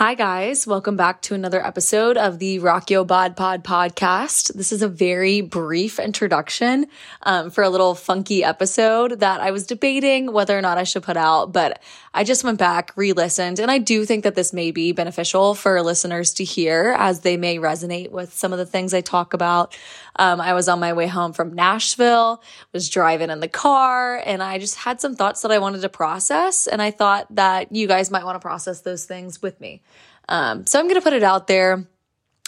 Hi, guys. Welcome back to another episode of the Rock Yo Bod Pod podcast. This is a very brief introduction um, for a little funky episode that I was debating whether or not I should put out, but I just went back, re listened, and I do think that this may be beneficial for listeners to hear as they may resonate with some of the things I talk about. Um, I was on my way home from Nashville, was driving in the car, and I just had some thoughts that I wanted to process. And I thought that you guys might want to process those things with me. Um, so I'm going to put it out there.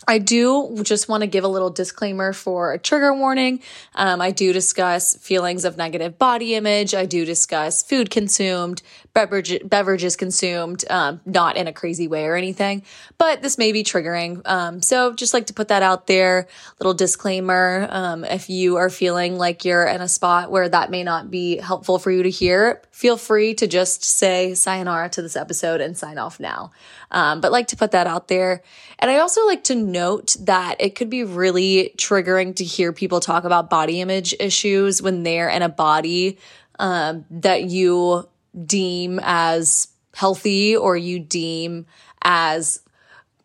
I do just want to give a little disclaimer for a trigger warning. Um, I do discuss feelings of negative body image. I do discuss food consumed, beverage, beverages consumed, um, not in a crazy way or anything, but this may be triggering. Um, so just like to put that out there. Little disclaimer. Um, if you are feeling like you're in a spot where that may not be helpful for you to hear, feel free to just say sayonara to this episode and sign off now. Um, but like to put that out there. And I also like to note that it could be really triggering to hear people talk about body image issues when they're in a body um, that you deem as healthy or you deem as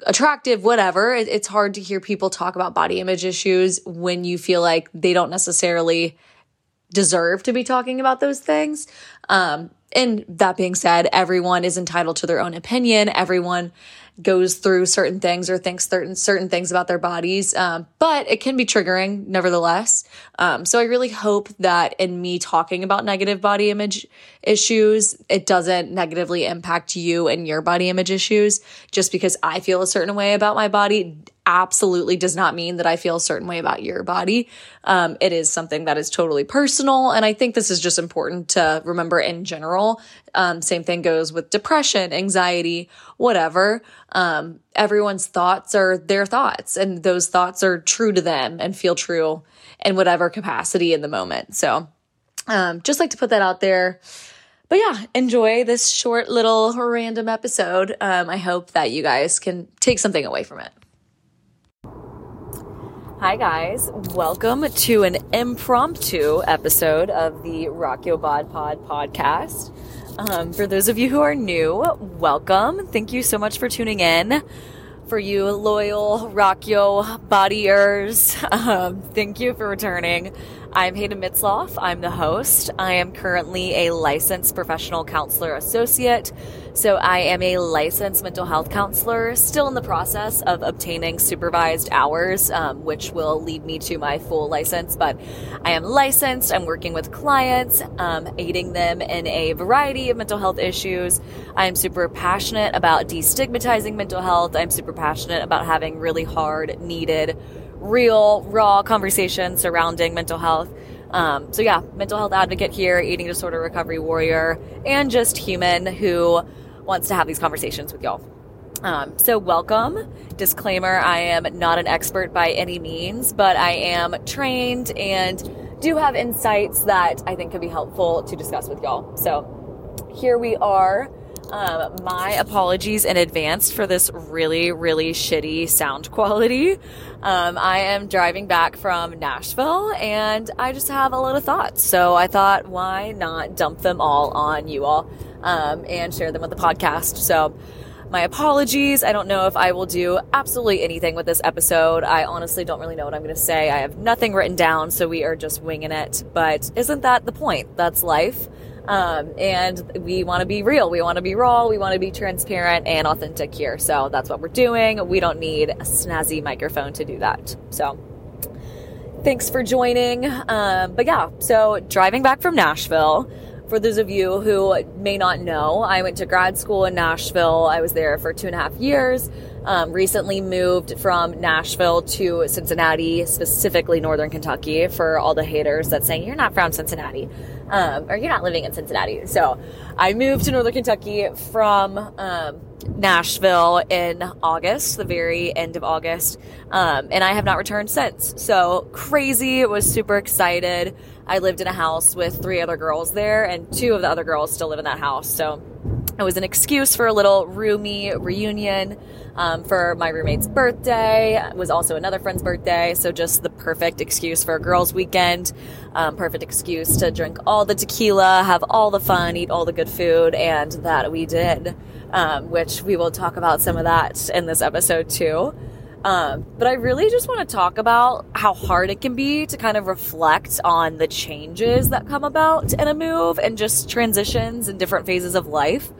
attractive, whatever. it's hard to hear people talk about body image issues when you feel like they don't necessarily deserve to be talking about those things. Um, and that being said, everyone is entitled to their own opinion. Everyone goes through certain things or thinks certain certain things about their bodies, um, but it can be triggering nevertheless. Um, so I really hope that in me talking about negative body image issues, it doesn't negatively impact you and your body image issues. Just because I feel a certain way about my body absolutely does not mean that I feel a certain way about your body. Um, it is something that is totally personal. And I think this is just important to remember in general. Um, same thing goes with depression, anxiety, whatever. Um, everyone's thoughts are their thoughts, and those thoughts are true to them and feel true in whatever capacity in the moment. So, um, just like to put that out there but yeah, enjoy this short little random episode. Um, I hope that you guys can take something away from it. Hi, guys. Welcome to an impromptu episode of the Rock Yo Bod Pod podcast. Um, for those of you who are new, welcome. Thank you so much for tuning in. For you loyal Rock Yo bodyers, um, thank you for returning. I'm Hayden Mitzloff. I'm the host. I am currently a licensed professional counselor associate. So I am a licensed mental health counselor, still in the process of obtaining supervised hours, um, which will lead me to my full license. But I am licensed. I'm working with clients, um, aiding them in a variety of mental health issues. I'm super passionate about destigmatizing mental health. I'm super passionate about having really hard, needed, real, raw conversation surrounding mental health. Um, so, yeah, mental health advocate here, eating disorder recovery warrior, and just human who wants to have these conversations with y'all. Um, so, welcome. Disclaimer I am not an expert by any means, but I am trained and do have insights that I think could be helpful to discuss with y'all. So, here we are um, my apologies in advance for this really, really shitty sound quality. Um, I am driving back from Nashville and I just have a lot of thoughts. So I thought, why not dump them all on you all um, and share them with the podcast? So my apologies. I don't know if I will do absolutely anything with this episode. I honestly don't really know what I'm going to say. I have nothing written down, so we are just winging it. But isn't that the point? That's life. Um, and we want to be real. We want to be raw. We want to be transparent and authentic here. So that's what we're doing. We don't need a snazzy microphone to do that. So thanks for joining. Um, but yeah, so driving back from Nashville. For those of you who may not know, I went to grad school in Nashville. I was there for two and a half years. Um, recently moved from Nashville to Cincinnati, specifically Northern Kentucky, for all the haters that saying you're not from Cincinnati um, or you're not living in Cincinnati. So I moved to Northern Kentucky from um, Nashville in August, the very end of August, um, and I have not returned since. So crazy, was super excited. I lived in a house with three other girls there, and two of the other girls still live in that house. So it was an excuse for a little roomy reunion um, for my roommate's birthday. It was also another friend's birthday, so just the perfect excuse for a girls' weekend. Um, perfect excuse to drink all the tequila, have all the fun, eat all the good food, and that we did. Um, which we will talk about some of that in this episode too. Um, but I really just want to talk about how hard it can be to kind of reflect on the changes that come about in a move and just transitions and different phases of life.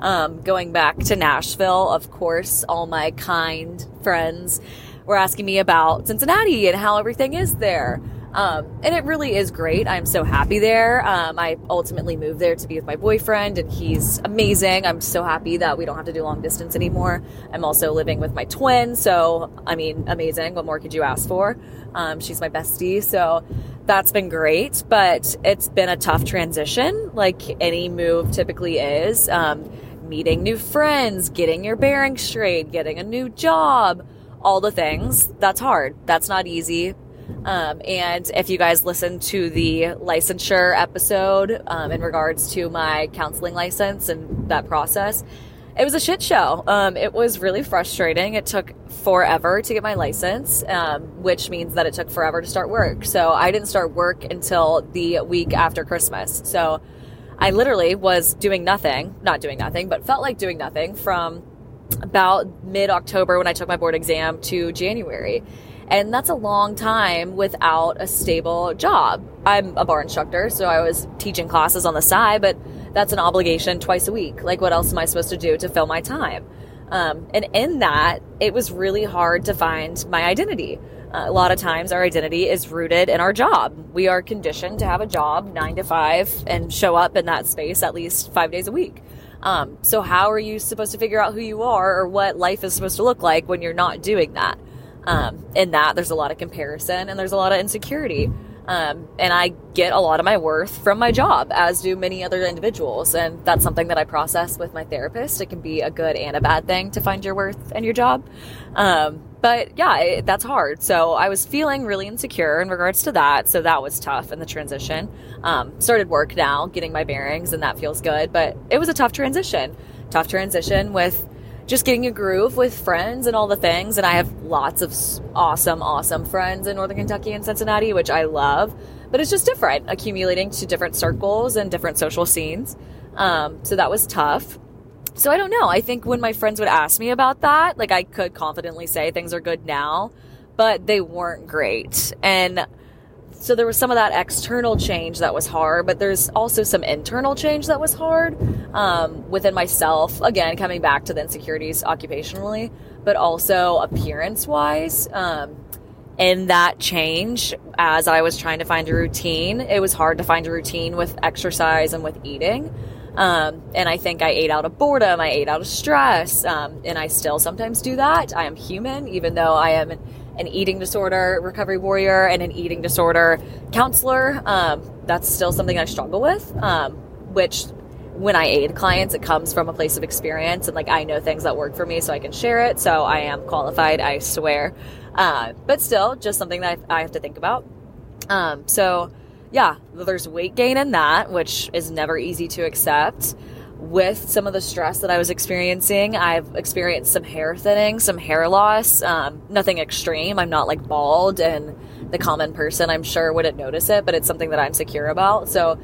Um, going back to Nashville, of course, all my kind friends were asking me about Cincinnati and how everything is there. Um, and it really is great. I'm so happy there. Um, I ultimately moved there to be with my boyfriend, and he's amazing. I'm so happy that we don't have to do long distance anymore. I'm also living with my twin, so I mean, amazing. What more could you ask for? Um, she's my bestie, so that's been great. But it's been a tough transition, like any move typically is. Um, meeting new friends, getting your bearings straight, getting a new job, all the things. That's hard. That's not easy um, and if you guys listen to the licensure episode um, in regards to my counseling license and that process, it was a shit show. Um, it was really frustrating. It took forever to get my license, um, which means that it took forever to start work. So I didn't start work until the week after Christmas. So I literally was doing nothing, not doing nothing, but felt like doing nothing from about mid October when I took my board exam to January. And that's a long time without a stable job. I'm a barre instructor, so I was teaching classes on the side, but that's an obligation twice a week. Like, what else am I supposed to do to fill my time? Um, and in that, it was really hard to find my identity. Uh, a lot of times, our identity is rooted in our job. We are conditioned to have a job nine to five and show up in that space at least five days a week. Um, so, how are you supposed to figure out who you are or what life is supposed to look like when you're not doing that? Um, in that, there's a lot of comparison and there's a lot of insecurity. Um, and I get a lot of my worth from my job, as do many other individuals. And that's something that I process with my therapist. It can be a good and a bad thing to find your worth in your job. Um, but yeah, it, that's hard. So I was feeling really insecure in regards to that. So that was tough in the transition. Um, started work now, getting my bearings, and that feels good. But it was a tough transition. Tough transition with just getting a groove with friends and all the things. And I have lots of awesome, awesome friends in Northern Kentucky and Cincinnati, which I love. But it's just different, accumulating to different circles and different social scenes. Um, so that was tough. So I don't know. I think when my friends would ask me about that, like I could confidently say things are good now, but they weren't great. And so there was some of that external change that was hard, but there's also some internal change that was hard um, within myself. Again, coming back to the insecurities occupationally, but also appearance wise. Um, in that change, as I was trying to find a routine, it was hard to find a routine with exercise and with eating. Um, and I think I ate out of boredom, I ate out of stress, um, and I still sometimes do that. I am human, even though I am an eating disorder recovery warrior and an eating disorder counselor. Um, that's still something I struggle with, um, which when I aid clients, it comes from a place of experience and like I know things that work for me so I can share it. So I am qualified, I swear. Uh, but still, just something that I, I have to think about. Um, so yeah, there's weight gain in that, which is never easy to accept with some of the stress that I was experiencing, I've experienced some hair thinning, some hair loss. Um, nothing extreme. I'm not like bald, and the common person, I'm sure, wouldn't notice it, but it's something that I'm secure about. So,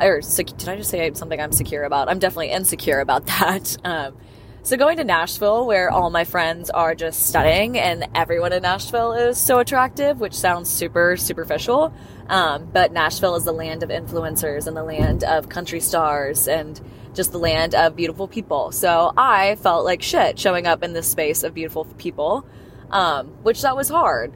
or did I just say something I'm secure about? I'm definitely insecure about that. Um, so going to Nashville, where all my friends are just studying, and everyone in Nashville is so attractive, which sounds super superficial. Um, but Nashville is the land of influencers and the land of country stars and just the land of beautiful people. So I felt like shit showing up in this space of beautiful people, um, which that was hard.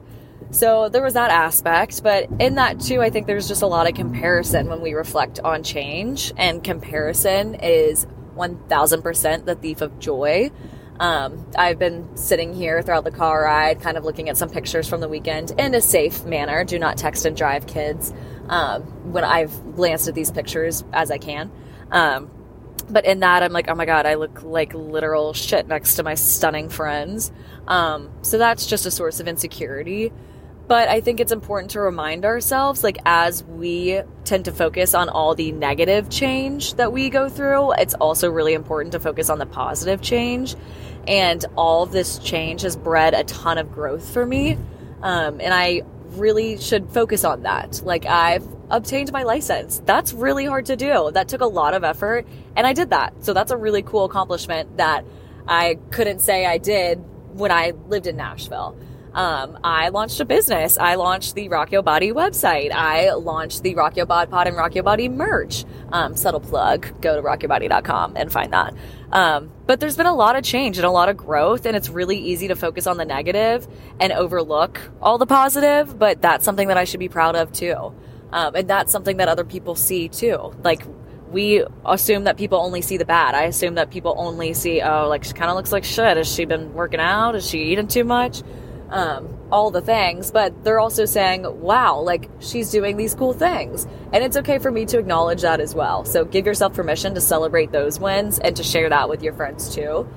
So there was that aspect, but in that too, I think there's just a lot of comparison when we reflect on change, and comparison is 1000% the thief of joy. Um, I've been sitting here throughout the car ride, kind of looking at some pictures from the weekend in a safe manner. Do not text and drive, kids. Um, when I've glanced at these pictures as I can. Um, but in that i'm like oh my god i look like literal shit next to my stunning friends um, so that's just a source of insecurity But I think it's important to remind ourselves, like, as we tend to focus on all the negative change that we go through, it's also really important to focus on the positive change. And all of this change has bred a ton of growth for me. Um, and I really should focus on that. Like, I've obtained my license. That's really hard to do. That took a lot of effort, and I did that. So, that's a really cool accomplishment that I couldn't say I did when I lived in Nashville. Um, I launched a business. I launched the Rock Your Body website. I launched the Rock Your Bod Pod and Rock Your Body merch. Um, subtle plug, go to rockyourbody.com and find that. Um, but there's been a lot of change and a lot of growth, and it's really easy to focus on the negative and overlook all the positive, but that's something that I should be proud of too. Um, and that's something that other people see too. Like, we assume that people only see the bad. I assume that people only see, oh, like she kind of looks like shit. Has she been working out? Is she eating too much? um, all the things, but they're also saying, wow, like she's doing these cool things. And it's okay for me to acknowledge that as well. So give yourself permission to celebrate those wins and to share that with your friends too.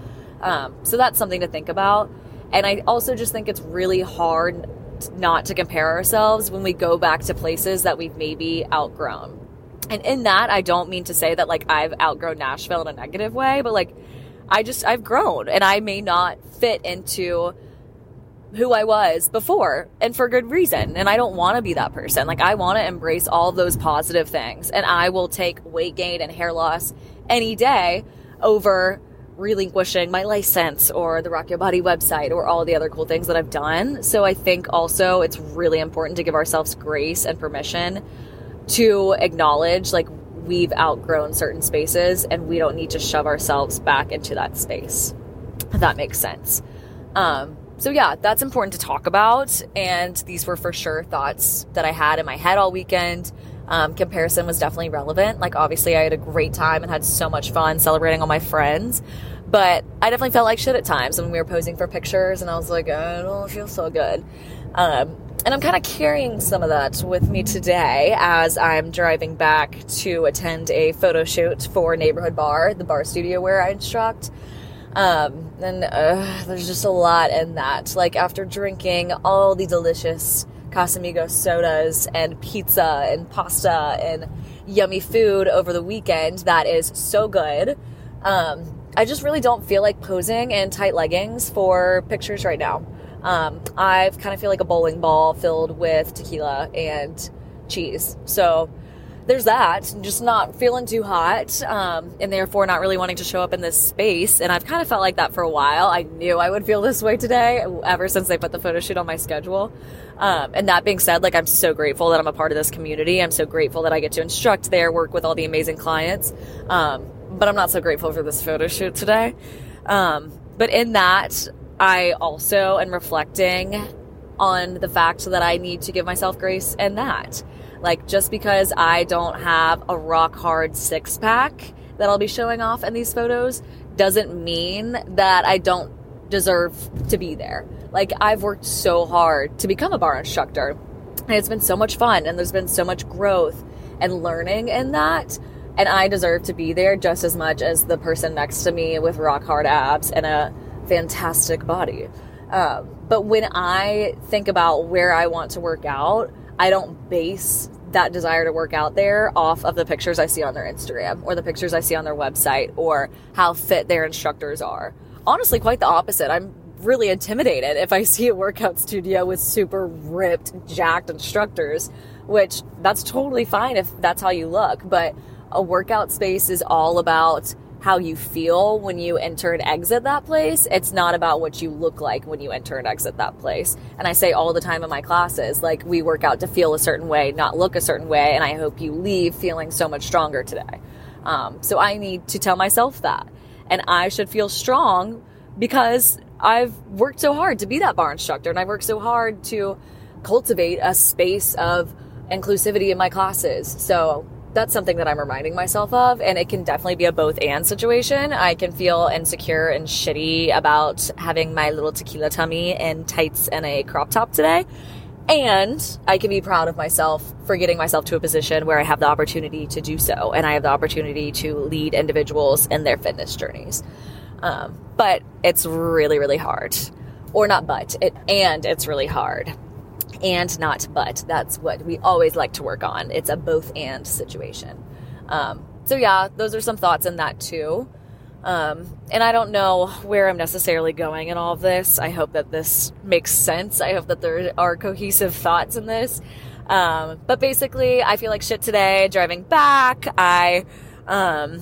Um, so that's something to think about. And I also just think it's really hard not to compare ourselves when we go back to places that we've maybe outgrown. And in that, I don't mean to say that like I've outgrown Nashville in a negative way, but like I just, I've grown and I may not fit into who I was before and for good reason. And I don't want to be that person. Like, I want to embrace all those positive things. And I will take weight gain and hair loss any day over relinquishing my license or the Rock Your Body website or all the other cool things that I've done. So I think also it's really important to give ourselves grace and permission to acknowledge like we've outgrown certain spaces and we don't need to shove ourselves back into that space. If that makes sense. Um, so, yeah, that's important to talk about. And these were for sure thoughts that I had in my head all weekend. Um, comparison was definitely relevant. Like, obviously, I had a great time and had so much fun celebrating all my friends. But I definitely felt like shit at times when we were posing for pictures, and I was like, I don't feel so good. Um, and I'm kind of carrying some of that with me today as I'm driving back to attend a photo shoot for Neighborhood Barre, the barre studio where I instruct. Um, and uh, there's just a lot in that. Like after drinking all the delicious Casamigos sodas and pizza and pasta and yummy food over the weekend that is so good. Um, I just really don't feel like posing in tight leggings for pictures right now. Um, I kind of feel like a bowling ball filled with tequila and cheese. So there's that. Just not feeling too hot, um, and therefore not really wanting to show up in this space. And I've kind of felt like that for a while. I knew I would feel this way today, ever since they put the photo shoot on my schedule. Um, and that being said, like I'm so grateful that I'm a part of this community. I'm so grateful that I get to instruct there, work with all the amazing clients. Um, but I'm not so grateful for this photo shoot today. Um, but in that, I also am reflecting on the fact that I need to give myself grace and that. Like, just because I don't have a rock hard six pack that I'll be showing off in these photos doesn't mean that I don't deserve to be there. Like, I've worked so hard to become a barre instructor, and it's been so much fun, and there's been so much growth and learning in that. And I deserve to be there just as much as the person next to me with rock hard abs and a fantastic body. Um, but when I think about where I want to work out, I don't base that desire to work out there off of the pictures I see on their Instagram or the pictures I see on their website or how fit their instructors are. Honestly, quite the opposite. I'm really intimidated if I see a workout studio with super ripped, jacked instructors, which that's totally fine if that's how you look. But a workout space is all about how you feel when you enter and exit that place. It's not about what you look like when you enter and exit that place. And I say all the time in my classes, like we work out to feel a certain way, not look a certain way. And I hope you leave feeling so much stronger today. Um, so I need to tell myself that. And I should feel strong because I've worked so hard to be that barre instructor and I've worked so hard to cultivate a space of inclusivity in my classes. So that's something that I'm reminding myself of. And it can definitely be a both and situation. I can feel insecure and shitty about having my little tequila tummy in tights and a crop top today. And I can be proud of myself for getting myself to a position where I have the opportunity to do so. And I have the opportunity to lead individuals in their fitness journeys. Um, but it's really, really hard. Or not but, it, and it's really hard. And not but. That's what we always like to work on. It's a both and situation. Um, so, yeah, those are some thoughts in that too. Um, and I don't know where I'm necessarily going in all of this. I hope that this makes sense. I hope that there are cohesive thoughts in this. Um, but basically, I feel like shit today driving back. I, um,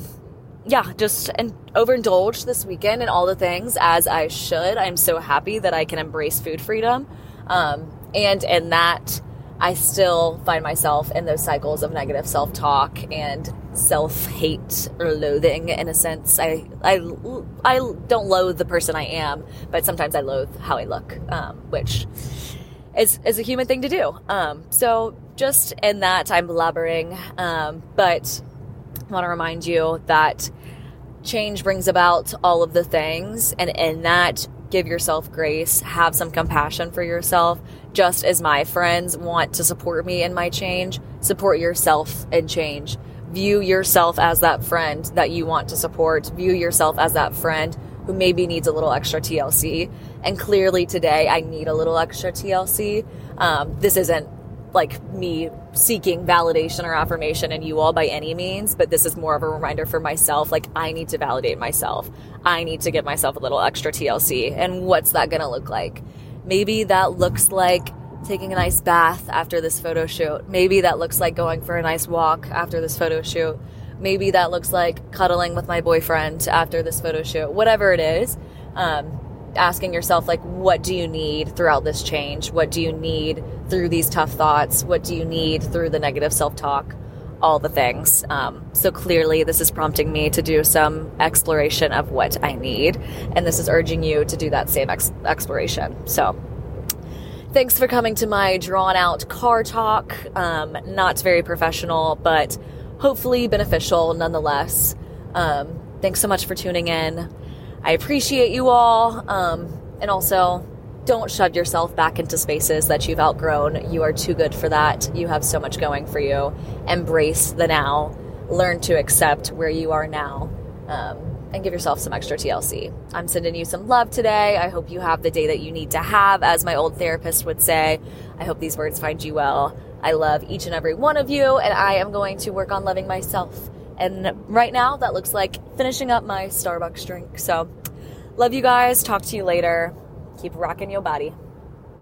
yeah, just and overindulged this weekend and all the things as I should. I'm so happy that I can embrace food freedom. Um, and in that, I still find myself in those cycles of negative self talk and self hate or loathing in a sense. I, I, I don't loathe the person I am, but sometimes I loathe how I look, um, which is, is a human thing to do. Um, so just in that, I'm blabbering, um, but I want to remind you that change brings about all of the things, and in that, give yourself grace, have some compassion for yourself, just as my friends want to support me in my change, support yourself in change. View yourself as that friend that you want to support. View yourself as that friend who maybe needs a little extra TLC. And clearly today, I need a little extra TLC. Um, this isn't like me seeking validation or affirmation in you all by any means, but this is more of a reminder for myself. Like, I need to validate myself. I need to give myself a little extra TLC. And what's that going to look like? Maybe that looks like taking a nice bath after this photo shoot. Maybe that looks like going for a nice walk after this photo shoot. Maybe that looks like cuddling with my boyfriend after this photo shoot. Whatever it is, um, asking yourself, like, what do you need throughout this change? What do you need through these tough thoughts? What do you need through the negative self talk? All the things. Um, so clearly, this is prompting me to do some exploration of what I need. And this is urging you to do that same ex- exploration. So, thanks for coming to my drawn out car talk. Um, not very professional, but hopefully beneficial nonetheless. Um, thanks so much for tuning in. I appreciate you all. Um, and also, don't shove yourself back into spaces that you've outgrown. You are too good for that. You have so much going for you. Embrace the now. Learn to accept where you are now. Um, and give yourself some extra TLC. I'm sending you some love today. I hope you have the day that you need to have, as my old therapist would say. I hope these words find you well. I love each and every one of you, and I am going to work on loving myself. And right now, that looks like finishing up my Starbucks drink. So, love you guys. Talk to you later. Keep rocking your body.